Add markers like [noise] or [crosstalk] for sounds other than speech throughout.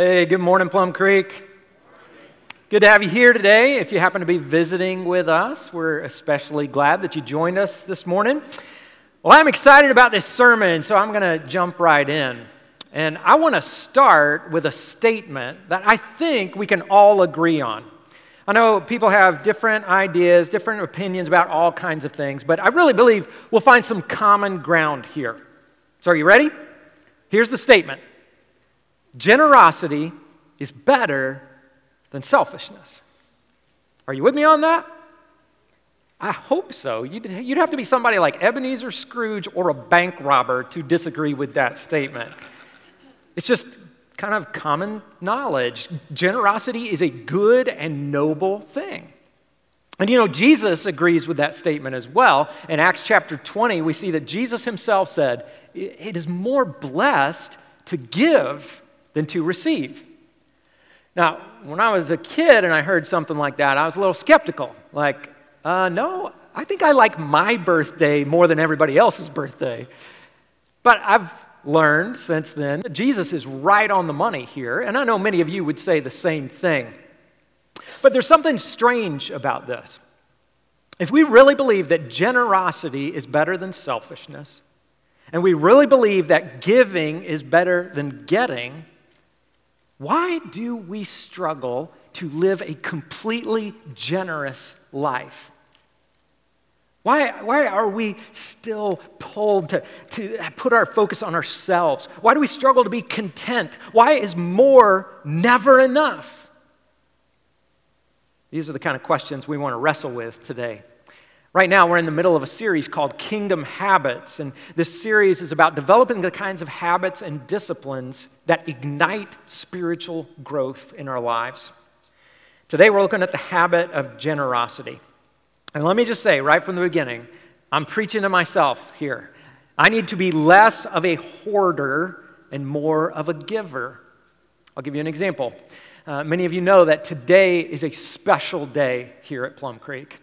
Hey, good morning, Plum Creek. Good to have you here today. If you happen to be visiting with us, we're especially glad that you joined us this morning. Well, I'm excited about this sermon, so I'm going to jump right in. And I want to start with a statement that I think we can all agree on. I know people have different ideas, different opinions about all kinds of things, but I really believe we'll find some common ground here. So, are you ready? Here's the statement Generosity is better than selfishness. Are you with me on that? I hope so. You'd, you'd have to be somebody like Ebenezer Scrooge or a bank robber to disagree with that statement. It's just kind of common knowledge. Generosity is a good and noble thing. And you know, Jesus agrees with that statement as well. In Acts chapter 20, we see that Jesus himself said, It is more blessed to give than to receive. Now, when I was a kid and I heard something like that, I was a little skeptical. Like, uh, no, I think I like my birthday more than everybody else's birthday. But I've learned since then that Jesus is right on the money here, and I know many of you would say the same thing. But there's something strange about this. If we really believe that generosity is better than selfishness, and we really believe that giving is better than getting, why do we struggle to live a completely generous life? Why, why are we still pulled to, to put our focus on ourselves? Why do we struggle to be content? Why is more never enough? These are the kind of questions we want to wrestle with today. Right now, we're in the middle of a series called Kingdom Habits, and this series is about developing the kinds of habits and disciplines that ignite spiritual growth in our lives. Today, we're looking at the habit of generosity. And let me just say right from the beginning, I'm preaching to myself here. I need to be less of a hoarder and more of a giver. I'll give you an example. Uh, many of you know that today is a special day here at Plum Creek.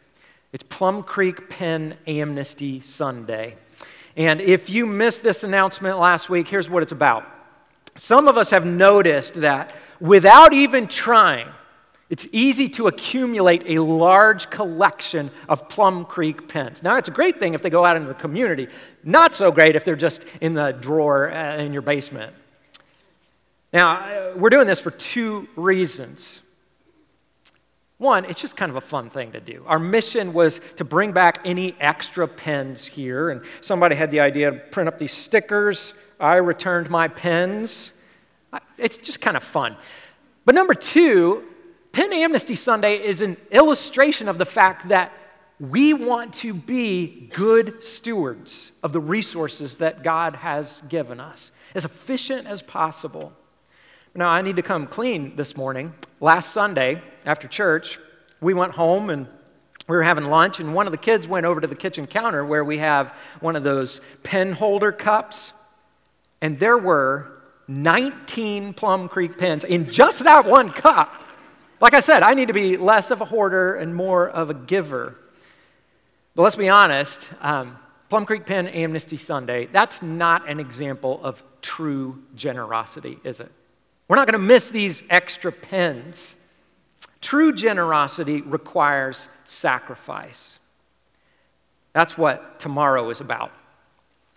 It's Plum Creek Pen Amnesty Sunday. And if you missed this announcement last week, here's what it's about. Some of us have noticed that without even trying, it's easy to accumulate a large collection of Plum Creek pens. Now, it's a great thing if they go out into the community, not so great if they're just in the drawer uh, in your basement. Now, uh, we're doing this for two reasons. One, it's just kind of a fun thing to do. Our mission was to bring back any extra pens here, and somebody had the idea to print up these stickers. I returned my pens. It's just kind of fun. But number two, Pen Amnesty Sunday is an illustration of the fact that we want to be good stewards of the resources that God has given us, as efficient as possible. Now, I need to come clean this morning. Last Sunday, after church, we went home and we were having lunch, and one of the kids went over to the kitchen counter where we have one of those pen holder cups, and there were 19 Plum Creek pens in just that one cup. Like I said, I need to be less of a hoarder and more of a giver. But let's be honest um, Plum Creek Pen Amnesty Sunday, that's not an example of true generosity, is it? We're not going to miss these extra pens. True generosity requires sacrifice. That's what tomorrow is about.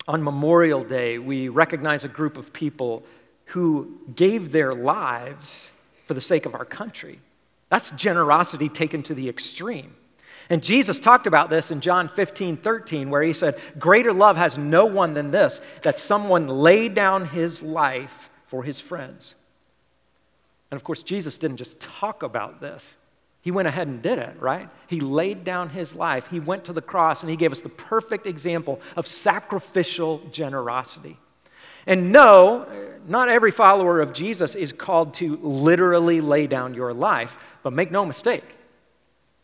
On Memorial Day, we recognize a group of people who gave their lives for the sake of our country. That's generosity taken to the extreme. And Jesus talked about this in John 15, 13, where he said, Greater love has no one than this, that someone laid down his life for his friends. And of course, Jesus didn't just talk about this, he went ahead and did it, right? He laid down his life, he went to the cross, and he gave us the perfect example of sacrificial generosity. And no, not every follower of Jesus is called to literally lay down your life, but make no mistake.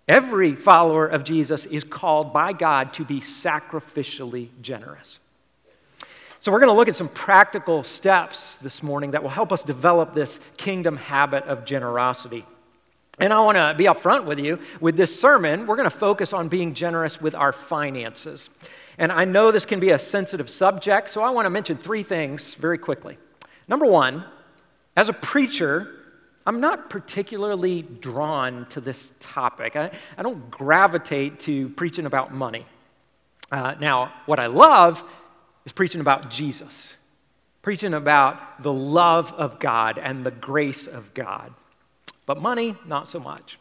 Every follower of Jesus is called by God to be sacrificially generous. So, we're going to look at some practical steps this morning that will help us develop this kingdom habit of generosity. And I want to be upfront with you. With this sermon, we're going to focus on being generous with our finances. And I know this can be a sensitive subject, so I want to mention three things very quickly. Number one, as a preacher, I'm not particularly drawn to this topic. I, I don't gravitate to preaching about money. Uh, now, what I love is preaching about Jesus, preaching about the love of God and the grace of God. But money, not so much.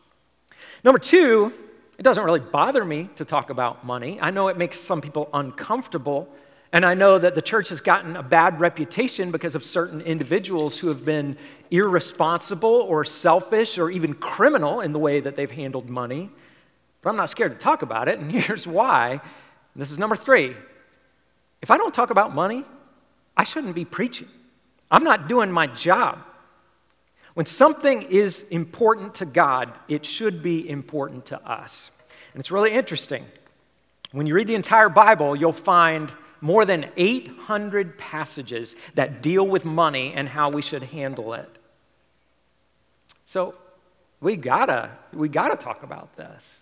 Number two, it doesn't really bother me to talk about money. I know it makes some people uncomfortable and I know that the church has gotten a bad reputation because of certain individuals who have been irresponsible or selfish or even criminal in the way that they've handled money. But I'm not scared to talk about it, and [laughs] here's why. This is number three. If I don't talk about money, I shouldn't be preaching. I'm not doing my job. When something is important to God, it should be important to us. And it's really interesting. When you read the entire Bible, you'll find more than 800 passages that deal with money and how we should handle it. So we gotta, we gotta talk about this.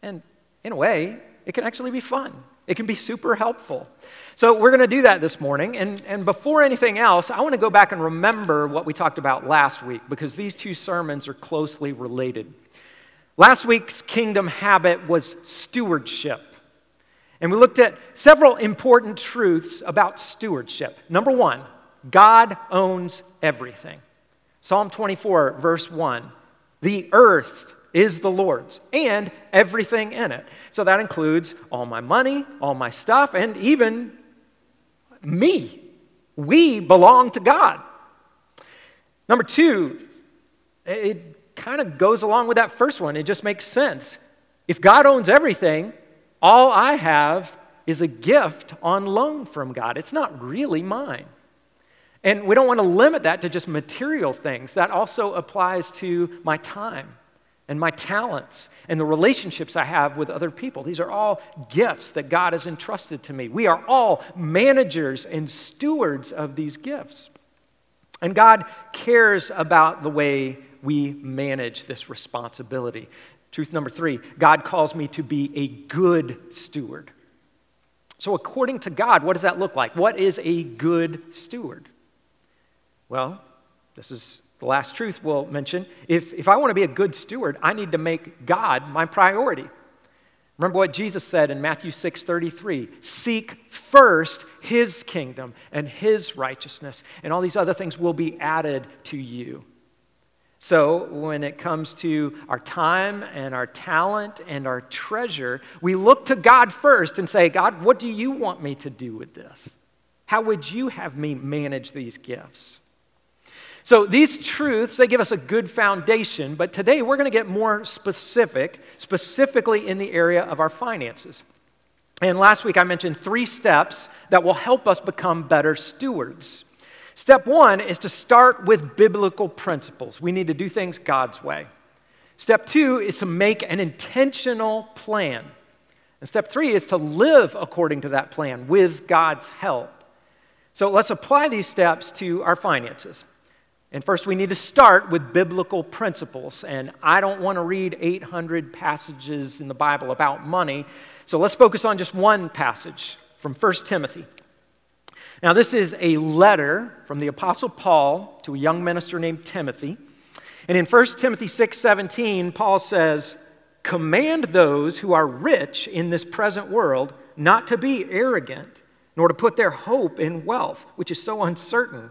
And in a way, it can actually be fun. It can be super helpful. So we're going to do that this morning. And, and before anything else, I want to go back and remember what we talked about last week because these two sermons are closely related. Last week's kingdom habit was stewardship. And we looked at several important truths about stewardship. Number one, God owns everything. Psalm 24, verse 1 The earth is the Lord's and everything in it. So that includes all my money, all my stuff, and even me. We belong to God. Number two, it kind of goes along with that first one. It just makes sense. If God owns everything, all I have is a gift on loan from God. It's not really mine. And we don't want to limit that to just material things. That also applies to my time and my talents and the relationships I have with other people. These are all gifts that God has entrusted to me. We are all managers and stewards of these gifts. And God cares about the way we manage this responsibility. Truth number three God calls me to be a good steward. So, according to God, what does that look like? What is a good steward? Well, this is the last truth we'll mention. If, if I want to be a good steward, I need to make God my priority. Remember what Jesus said in Matthew 6 33 Seek first his kingdom and his righteousness, and all these other things will be added to you. So, when it comes to our time and our talent and our treasure, we look to God first and say, God, what do you want me to do with this? How would you have me manage these gifts? So, these truths, they give us a good foundation, but today we're going to get more specific, specifically in the area of our finances. And last week I mentioned three steps that will help us become better stewards. Step one is to start with biblical principles. We need to do things God's way. Step two is to make an intentional plan. And step three is to live according to that plan with God's help. So let's apply these steps to our finances. And first, we need to start with biblical principles. And I don't want to read 800 passages in the Bible about money. So let's focus on just one passage from 1 Timothy. Now, this is a letter from the Apostle Paul to a young minister named Timothy. And in 1 Timothy 6 17, Paul says, Command those who are rich in this present world not to be arrogant, nor to put their hope in wealth, which is so uncertain,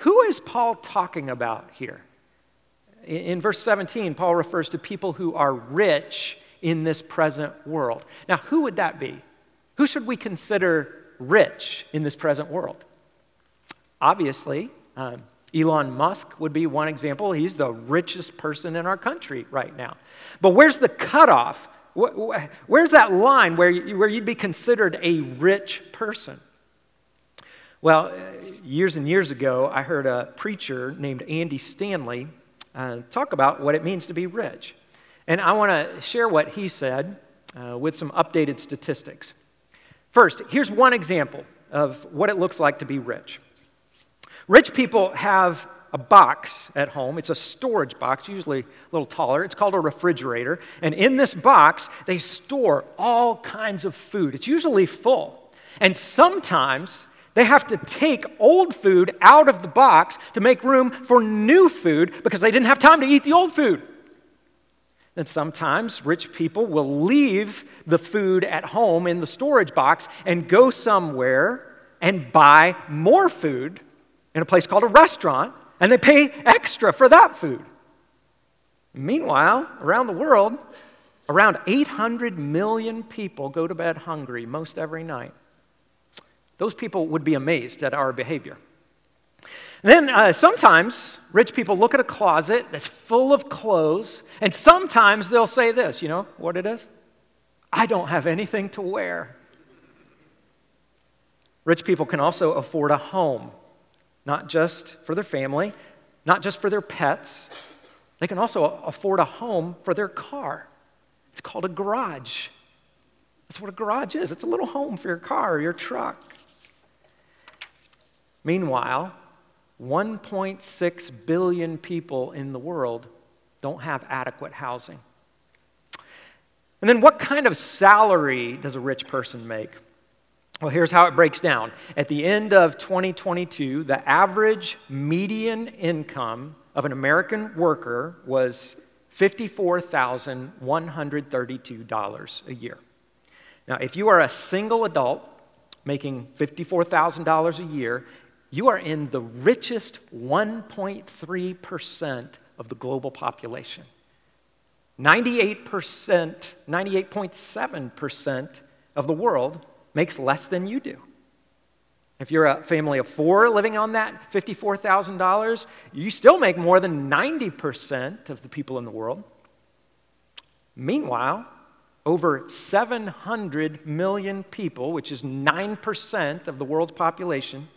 Who is Paul talking about here? In verse 17, Paul refers to people who are rich in this present world. Now, who would that be? Who should we consider rich in this present world? Obviously, um, Elon Musk would be one example. He's the richest person in our country right now. But where's the cutoff? Where's that line where, you, where you'd be considered a rich person? Well, uh, years and years ago, I heard a preacher named Andy Stanley uh, talk about what it means to be rich. And I want to share what he said uh, with some updated statistics. First, here's one example of what it looks like to be rich. Rich people have a box at home. It's a storage box, usually a little taller. It's called a refrigerator. And in this box, they store all kinds of food. It's usually full. And sometimes they have to take old food out of the box to make room for new food because they didn't have time to eat the old food. And sometimes rich people will leave the food at home in the storage box and go somewhere and buy more food in a place called a restaurant, and they pay extra for that food. Meanwhile, around the world, around 800 million people go to bed hungry most every night. Those people would be amazed at our behavior. then uh, sometimes rich people look at a closet that's full of clothes, and sometimes they'll say this you know what it is? I don't have anything to wear. Rich people can also afford a home, not just for their family, not just for their pets. They can also afford a home for their car. It's called a garage. That's what a garage is. It's a little home for your car or your truck. Meanwhile, 1.6 billion people in the world don't have adequate housing. And then, what kind of salary does a rich person make? Well, here's how it breaks down. At the end of 2022, the average median income of an American worker was $54,132 a year. Now, if you are a single adult making $54,000 a year, you are in the richest 1.3% of the global population. 98%, 98.7% of the world makes less than you do. If you're a family of four living on that $54,000, you still make more than 90% of the people in the world. Meanwhile, over 700 million people, which is 9% of the world's population,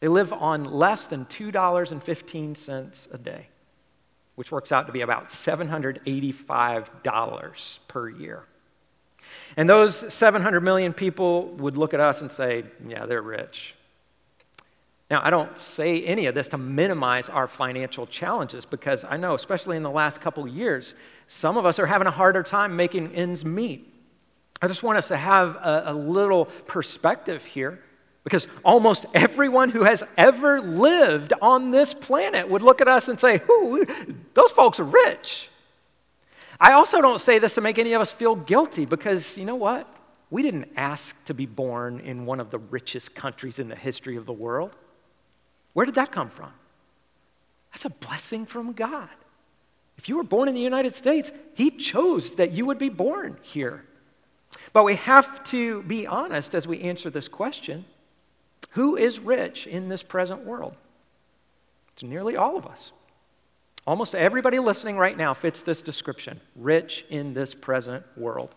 they live on less than $2.15 a day, which works out to be about $785 per year. And those 700 million people would look at us and say, yeah, they're rich. Now, I don't say any of this to minimize our financial challenges because I know, especially in the last couple years, some of us are having a harder time making ends meet. I just want us to have a, a little perspective here because almost everyone who has ever lived on this planet would look at us and say, Ooh, those folks are rich. I also don't say this to make any of us feel guilty because you know what? We didn't ask to be born in one of the richest countries in the history of the world. Where did that come from? That's a blessing from God. If you were born in the United States, He chose that you would be born here. But we have to be honest as we answer this question who is rich in this present world? It's nearly all of us. Almost everybody listening right now fits this description rich in this present world.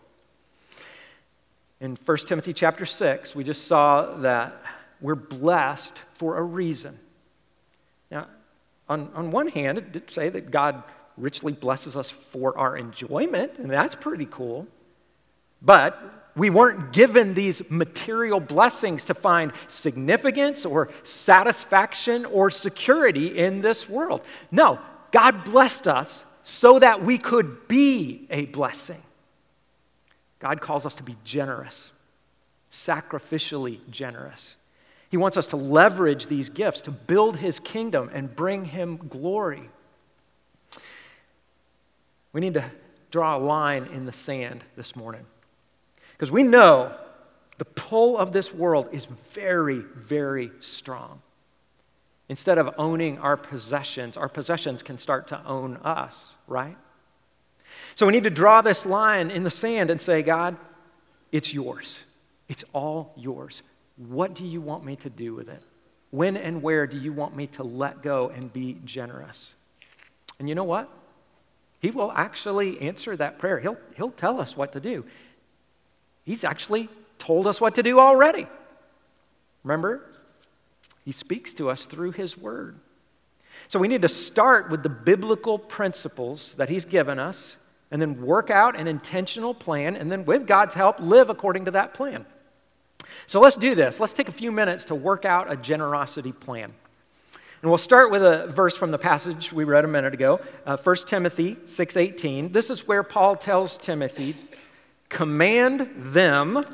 In 1 Timothy chapter 6, we just saw that we're blessed for a reason. Now, on, on one hand, it did say that God richly blesses us for our enjoyment, and that's pretty cool. But we weren't given these material blessings to find significance or satisfaction or security in this world. No, God blessed us so that we could be a blessing. God calls us to be generous, sacrificially generous. He wants us to leverage these gifts to build his kingdom and bring him glory. We need to draw a line in the sand this morning. Because we know the pull of this world is very, very strong. Instead of owning our possessions, our possessions can start to own us, right? So we need to draw this line in the sand and say, God, it's yours. It's all yours. What do you want me to do with it? When and where do you want me to let go and be generous? And you know what? He will actually answer that prayer. He'll, he'll tell us what to do. He's actually told us what to do already. Remember? He speaks to us through His Word. So we need to start with the biblical principles that He's given us and then work out an intentional plan and then, with God's help, live according to that plan. So let's do this. Let's take a few minutes to work out a generosity plan. And we'll start with a verse from the passage we read a minute ago, uh, 1 Timothy 6:18. This is where Paul tells Timothy, "Command them,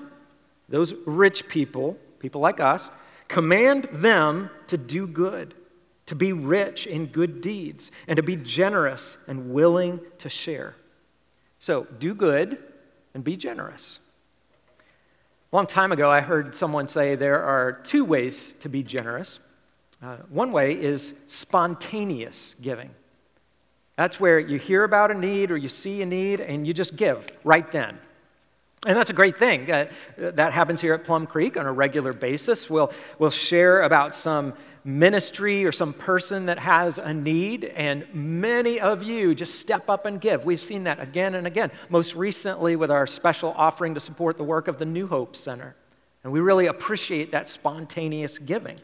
those rich people, people like us, command them to do good, to be rich in good deeds, and to be generous and willing to share." So, do good and be generous. A long time ago, I heard someone say there are two ways to be generous. Uh, one way is spontaneous giving. That's where you hear about a need or you see a need and you just give right then. And that's a great thing. Uh, that happens here at Plum Creek on a regular basis. We'll, we'll share about some ministry or some person that has a need, and many of you just step up and give. We've seen that again and again, most recently with our special offering to support the work of the New Hope Center. And we really appreciate that spontaneous giving.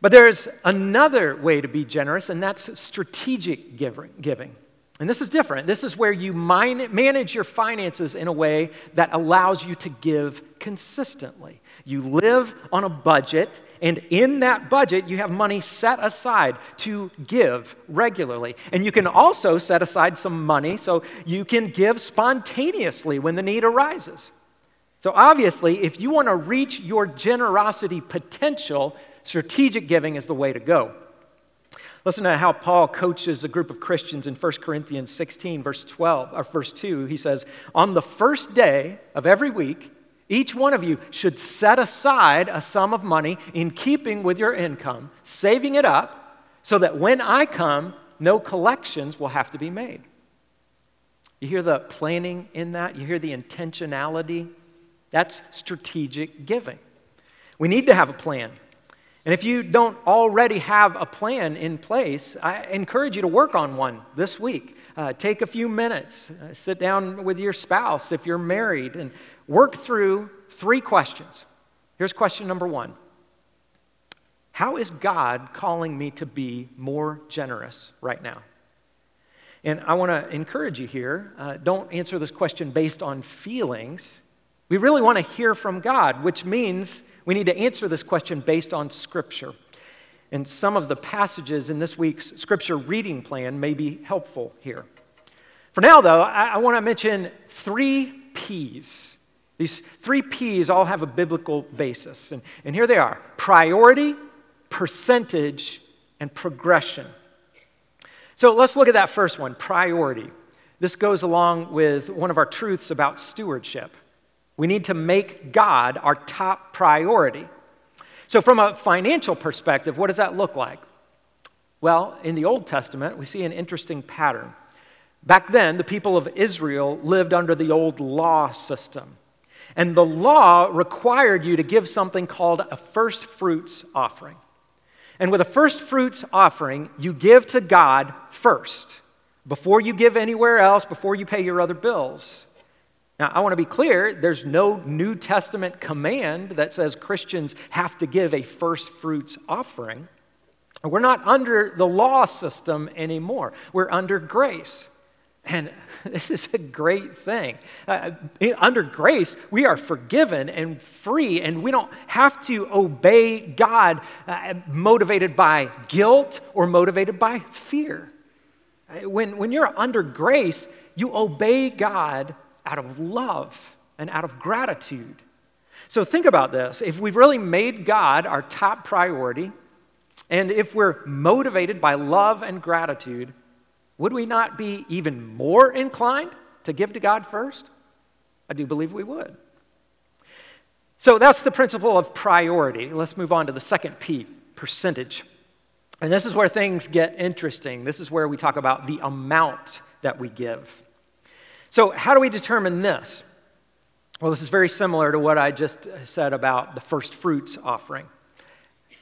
But there's another way to be generous, and that's strategic giving. And this is different. This is where you manage your finances in a way that allows you to give consistently. You live on a budget, and in that budget, you have money set aside to give regularly. And you can also set aside some money so you can give spontaneously when the need arises. So, obviously, if you want to reach your generosity potential, strategic giving is the way to go. Listen to how Paul coaches a group of Christians in 1 Corinthians 16, verse 12, or verse 2. He says, On the first day of every week, each one of you should set aside a sum of money in keeping with your income, saving it up, so that when I come, no collections will have to be made. You hear the planning in that? You hear the intentionality? That's strategic giving. We need to have a plan. And if you don't already have a plan in place, I encourage you to work on one this week. Uh, take a few minutes, uh, sit down with your spouse if you're married, and work through three questions. Here's question number one How is God calling me to be more generous right now? And I want to encourage you here uh, don't answer this question based on feelings. We really want to hear from God, which means we need to answer this question based on Scripture. And some of the passages in this week's Scripture reading plan may be helpful here. For now, though, I, I want to mention three P's. These three P's all have a biblical basis. And, and here they are priority, percentage, and progression. So let's look at that first one priority. This goes along with one of our truths about stewardship. We need to make God our top priority. So, from a financial perspective, what does that look like? Well, in the Old Testament, we see an interesting pattern. Back then, the people of Israel lived under the old law system. And the law required you to give something called a first fruits offering. And with a first fruits offering, you give to God first, before you give anywhere else, before you pay your other bills. Now, I want to be clear there's no New Testament command that says Christians have to give a first fruits offering. We're not under the law system anymore, we're under grace. And [laughs] this is a great thing. Uh, under grace, we are forgiven and free, and we don't have to obey God uh, motivated by guilt or motivated by fear. Uh, when, when you're under grace, you obey God out of love and out of gratitude. So think about this. If we've really made God our top priority, and if we're motivated by love and gratitude, would we not be even more inclined to give to God first? I do believe we would. So that's the principle of priority. Let's move on to the second P percentage. And this is where things get interesting. This is where we talk about the amount that we give. So, how do we determine this? Well, this is very similar to what I just said about the first fruits offering.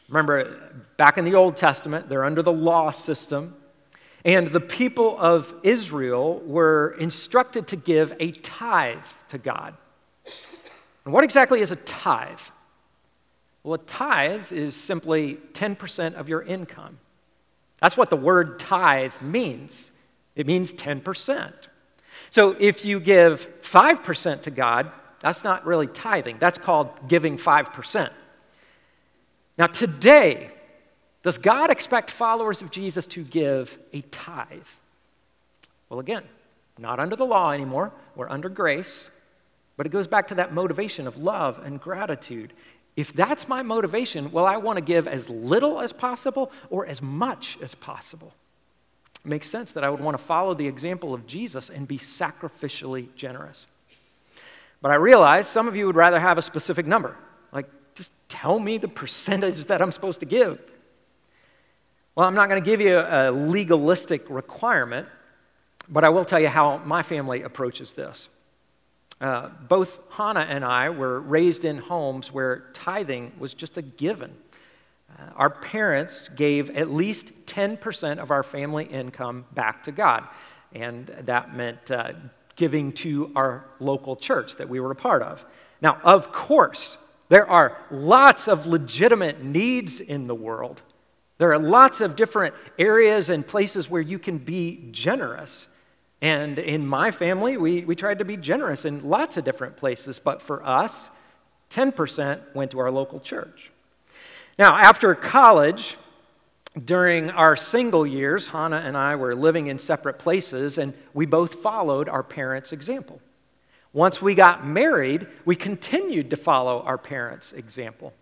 Remember, back in the Old Testament, they're under the law system, and the people of Israel were instructed to give a tithe to God. And what exactly is a tithe? Well, a tithe is simply 10% of your income. That's what the word tithe means. It means 10%. So if you give 5% to God, that's not really tithing. That's called giving 5%. Now, today, does God expect followers of Jesus to give a tithe? Well, again, not under the law anymore. We're under grace. But it goes back to that motivation of love and gratitude. If that's my motivation, well, I want to give as little as possible or as much as possible. Makes sense that I would want to follow the example of Jesus and be sacrificially generous. But I realize some of you would rather have a specific number. Like, just tell me the percentage that I'm supposed to give. Well, I'm not going to give you a legalistic requirement, but I will tell you how my family approaches this. Uh, both Hannah and I were raised in homes where tithing was just a given. Uh, our parents gave at least 10% of our family income back to God, and that meant uh, giving to our local church that we were a part of. Now, of course, there are lots of legitimate needs in the world. There are lots of different areas and places where you can be generous. And in my family, we, we tried to be generous in lots of different places, but for us, 10% went to our local church. Now, after college, during our single years, Hannah and I were living in separate places, and we both followed our parents' example. Once we got married, we continued to follow our parents' example.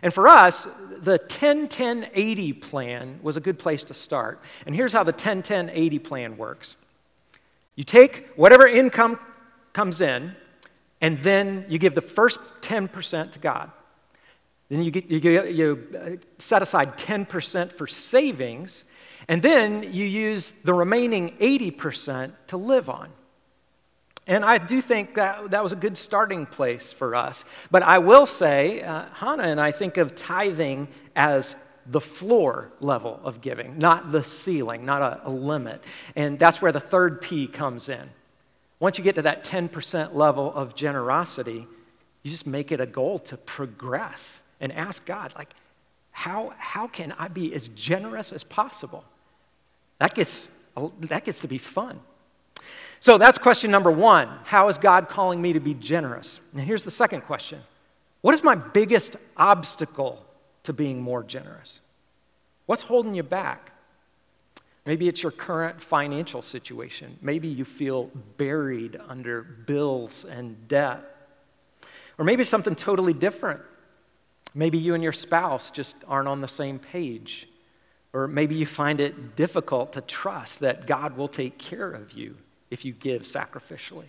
And for us, the 10 10 80 plan was a good place to start. And here's how the 10 10 80 plan works you take whatever income comes in, and then you give the first 10% to God. Then you, get, you, get, you set aside 10% for savings, and then you use the remaining 80% to live on. And I do think that that was a good starting place for us. But I will say, uh, Hannah and I think of tithing as the floor level of giving, not the ceiling, not a, a, limit. And that's where the third P comes in. Once you get to that 10% level of generosity, you just make it a goal to progress and ask God, like, how, how can I be as generous as possible? That gets, that gets to be fun. So that's question number one. How is God calling me to be generous? And here's the second question What is my biggest obstacle to being more generous? What's holding you back? Maybe it's your current financial situation. Maybe you feel buried under bills and debt. Or maybe something totally different. Maybe you and your spouse just aren't on the same page. Or maybe you find it difficult to trust that God will take care of you if you give sacrificially.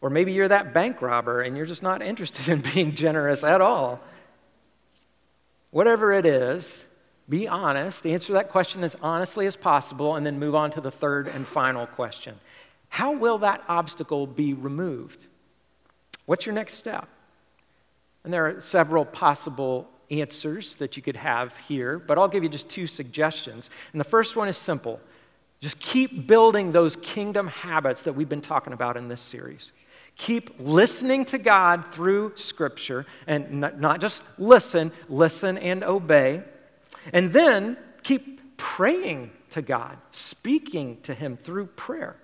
Or maybe you're that bank robber and you're just not interested in [laughs] being generous at all. Whatever it is, be honest, answer that question as honestly as possible, and then move on to the third and final question. How will that obstacle be removed? What's your next step? And there are several possible answers that you could have here, but I'll give you just two suggestions. And the first one is simple just keep building those kingdom habits that we've been talking about in this series. Keep listening to God through Scripture, and not just listen, listen and obey. And then keep praying to God, speaking to Him through prayer.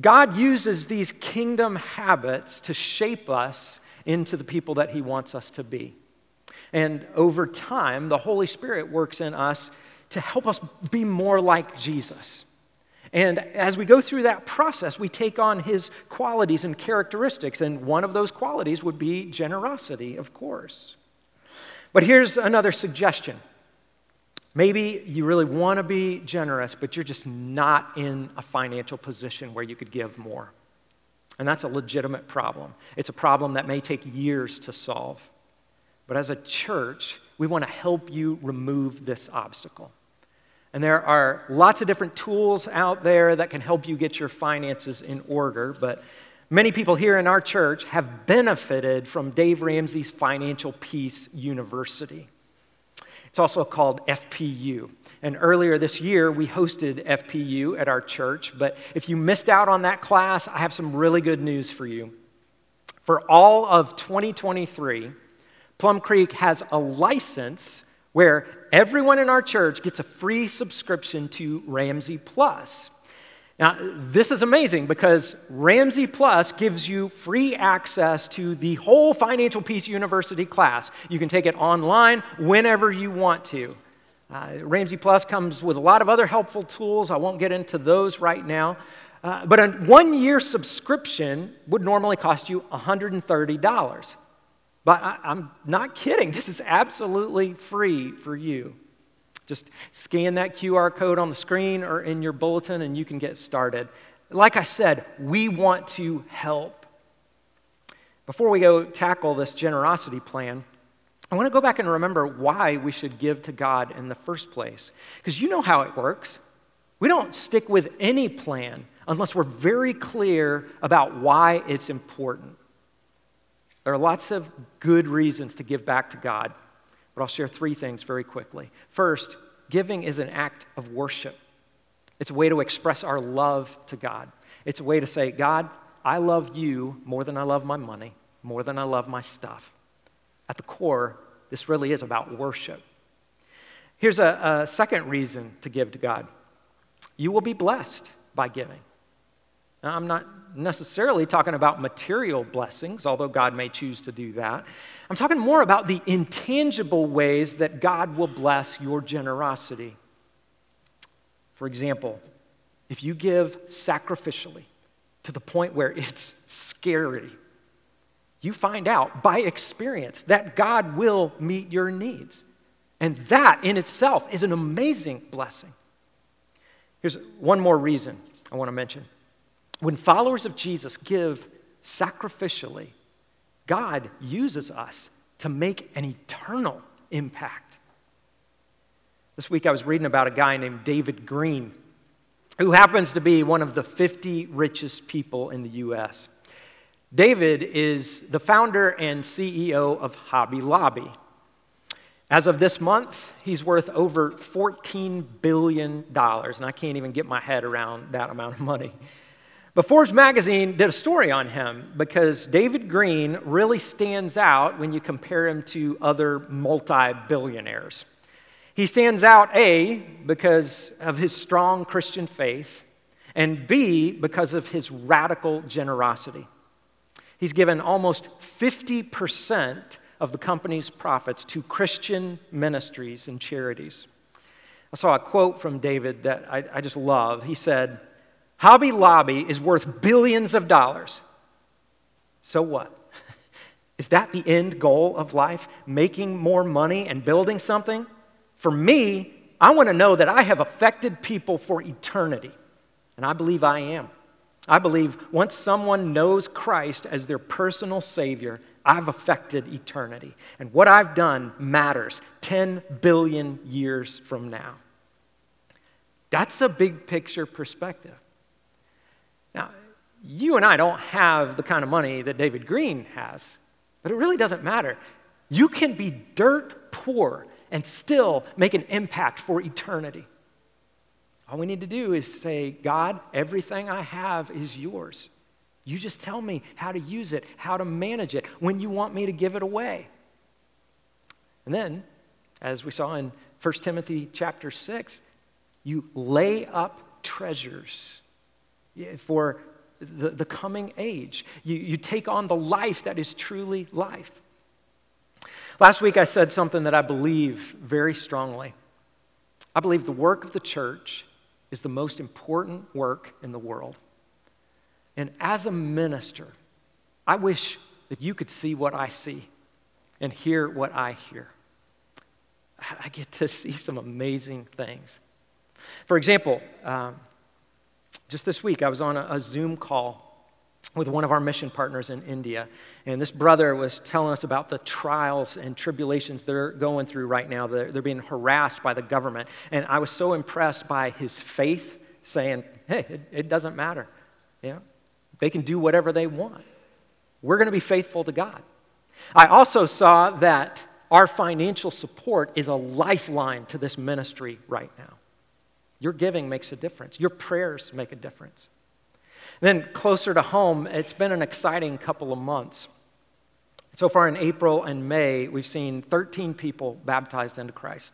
God uses these kingdom habits to shape us into the people that He wants us to be. And over time, the Holy Spirit works in us to help us be more like Jesus. And as we go through that process, we take on his qualities and characteristics. And one of those qualities would be generosity, of course. But here's another suggestion. Maybe you really want to be generous, but you're just not in a financial position where you could give more. And that's a legitimate problem. It's a problem that may take years to solve. But as a church, we want to help you remove this obstacle. And there are lots of different tools out there that can help you get your finances in order. But many people here in our church have benefited from Dave Ramsey's Financial Peace University. It's also called FPU. And earlier this year, we hosted FPU at our church. But if you missed out on that class, I have some really good news for you. For all of 2023, Plum Creek has a license where everyone in our church gets a free subscription to Ramsey Plus. Now, this is amazing because Ramsey Plus gives you free access to the whole Financial Peace University class. You can take it online whenever you want to. Uh, Ramsey Plus comes with a lot of other helpful tools. I won't get into those right now. Uh, but a one year subscription would normally cost you $130. But I, I'm not kidding. [laughs] This is absolutely free for you. Just scan that QR code on the screen or in your bulletin and you can get started. Like I said, we want to help. Before we go tackle this generosity plan, I want to go back and remember why we should give to God in the first place. Because you know how it works. We don't stick with any plan unless we're very clear about why it's important. There are lots of good reasons to give back to God. But I'll share three things very quickly. First, giving is an act of worship, it's a way to express our love to God. It's a way to say, God, I love you more than I love my money, more than I love my stuff. At the core, this really is about worship. Here's a, a second reason to give to God you will be blessed by giving. Now, I'm not necessarily talking about material blessings, although God may choose to do that. I'm talking more about the intangible ways that God will bless your generosity. For example, if you give sacrificially to the point where it's scary, you find out by experience that God will meet your needs. And that in itself is an amazing blessing. Here's one more reason I want to mention. When followers of Jesus give sacrificially, God uses us to make an eternal impact. This week I was reading about a guy named David Green, who happens to be one of the 50 richest people in the U.S. David is the founder and CEO of Hobby Lobby. As of this month, he's worth over $14 billion, and I can't even get my head around that amount of money. But Forbes magazine did a story on him because David Green really stands out when you compare him to other multi billionaires. He stands out, A, because of his strong Christian faith, and B, because of his radical generosity. He's given almost 50% of the company's profits to Christian ministries and charities. I saw a quote from David that I, I just love. He said, Hobby Lobby is worth billions of dollars. So what? [laughs] Is that the end goal of life? Making more money and building something? For me, I want to know that I have affected people for eternity. And I believe I am. I believe once someone knows Christ as their personal Savior, I've affected eternity. And what I've done matters 10 billion years from now. That's a big picture perspective. You and I don't have the kind of money that David Green has, but it really doesn't matter. You can be dirt poor and still make an impact for eternity. All we need to do is say, God, everything I have is yours. You just tell me how to use it, how to manage it, when you want me to give it away. And then, as we saw in 1 Timothy chapter 6, you lay up treasures for the, the coming age. You, you take on the life that is truly life. Last week I said something that I believe very strongly. I believe the work of the church is the most important work in the world. And as a minister, I wish that you could see what I see and hear what I hear. I get to see some amazing things. For example, um, just this week, I was on a, a Zoom call with one of our mission partners in India. And this brother was telling us about the trials and tribulations they're going through right now. They're, they're, being harassed by the government. And I was so impressed by his faith, saying, hey, it, it doesn't matter. Know, they can do whatever they want. We're going to be faithful to God. I also saw that our financial support is a lifeline to this ministry right now. Your giving makes a difference, your prayers make a difference. Then, closer to home, it's been an exciting couple of months. So far in April and May, we've seen 13 people baptized into Christ.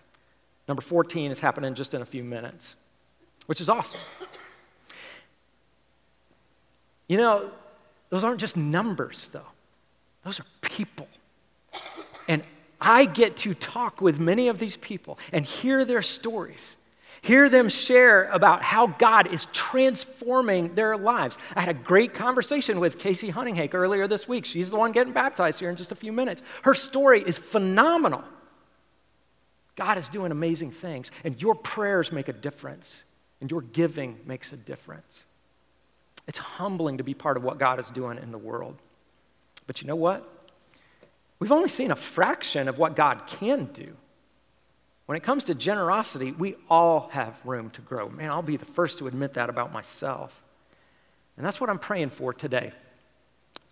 Number 14 is happening just in a few minutes, which is awesome. You know, those aren't just numbers, though, those are people. And I get to talk with many of these people and hear their stories. Hear them share about how God is transforming their lives. I had a great conversation with Casey Huntinghake earlier this week. She's the one getting baptized here in just a few minutes. Her story is phenomenal. God is doing amazing things, and your prayers make a difference, and your giving makes a difference. It's humbling to be part of what God is doing in the world. But you know what? We've only seen a fraction of what God can do. When it comes to generosity, we all have room to grow. Man, I'll be the first to admit that about myself. And that's what I'm praying for today.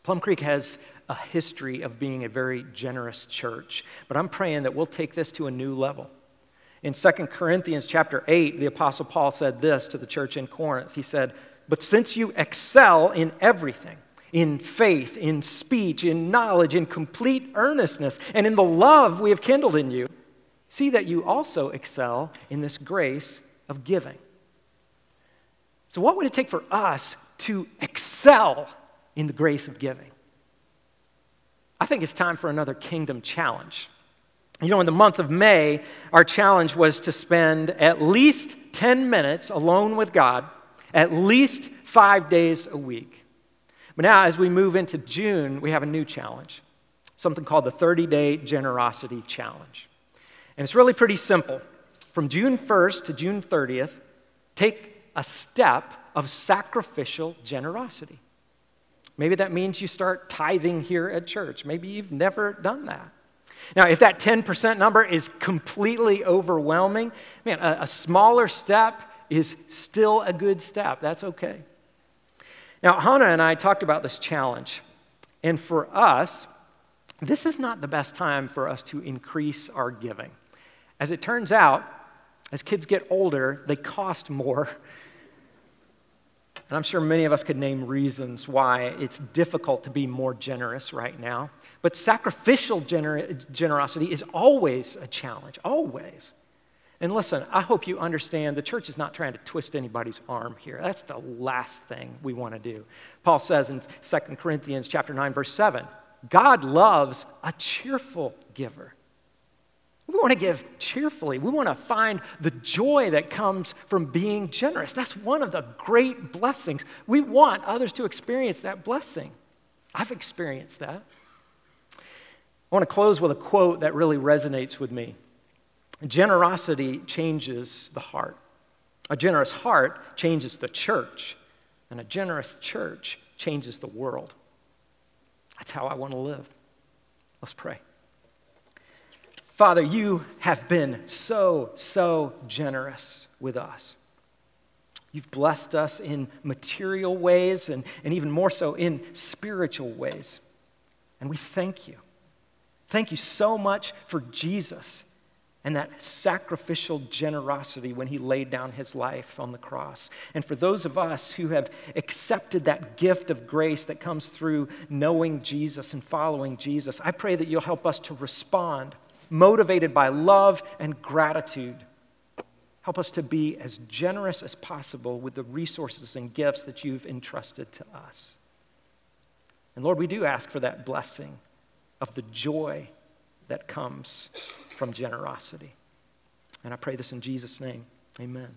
Plum Creek has a history of being a very generous church, but I'm praying that we'll take this to a new level. In 2 Corinthians chapter 8, the apostle Paul said this to the church in Corinth. He said, "But since you excel in everything, in faith, in speech, in knowledge, in complete earnestness, and in the love we have kindled in you, see that you also excel in this grace of giving." So what would it take for us to excel in the grace of giving. I think it's time for another kingdom challenge. You know, in the month of May, our challenge was to spend at least 10 minutes alone with God, at least five days a week. But now, as we move into June, we have a new challenge something called the 30 Day Generosity Challenge. And it's really pretty simple. From June 1st to June 30th, take a step of sacrificial generosity. Maybe that means you start tithing here at church. Maybe you've never done that. Now, if that 10% number is completely overwhelming, man, a, a, smaller step is still a good step. That's okay. Now, Hannah and I talked about this challenge. And for us, this is not the best time for us to increase our giving. As it turns out, as kids get older, they cost more and I'm sure many of us could name reasons why it's difficult to be more generous right now. But sacrificial gener- generosity is always a challenge, always. And listen, I hope you understand the church is not trying to twist anybody's arm here. That's the last thing we want to do. Paul says in 2 Corinthians chapter 9 verse 7, God loves a cheerful giver. We want to give cheerfully. We want to find the joy that comes from being generous. That's one of the great blessings. We want others to experience that blessing. I've experienced that. I want to close with a quote that really resonates with me. Generosity changes the heart. A generous heart changes the church, and a generous church changes the world. That's how I want to live. Let's pray. Father, you have been so, so generous with us. You've blessed us in material ways and, and even more so in spiritual ways. And we thank you. Thank you so much for Jesus and that sacrificial generosity when he laid down his life on the cross. And for those of us who have accepted that gift of grace that comes through knowing Jesus and following Jesus, I pray that you'll help us to respond motivated by love and gratitude. Help us to be as generous as possible with the resources and gifts that you've entrusted to us. And Lord, we do ask for that blessing of the joy that comes from generosity. And I pray this in Jesus' name. Amen.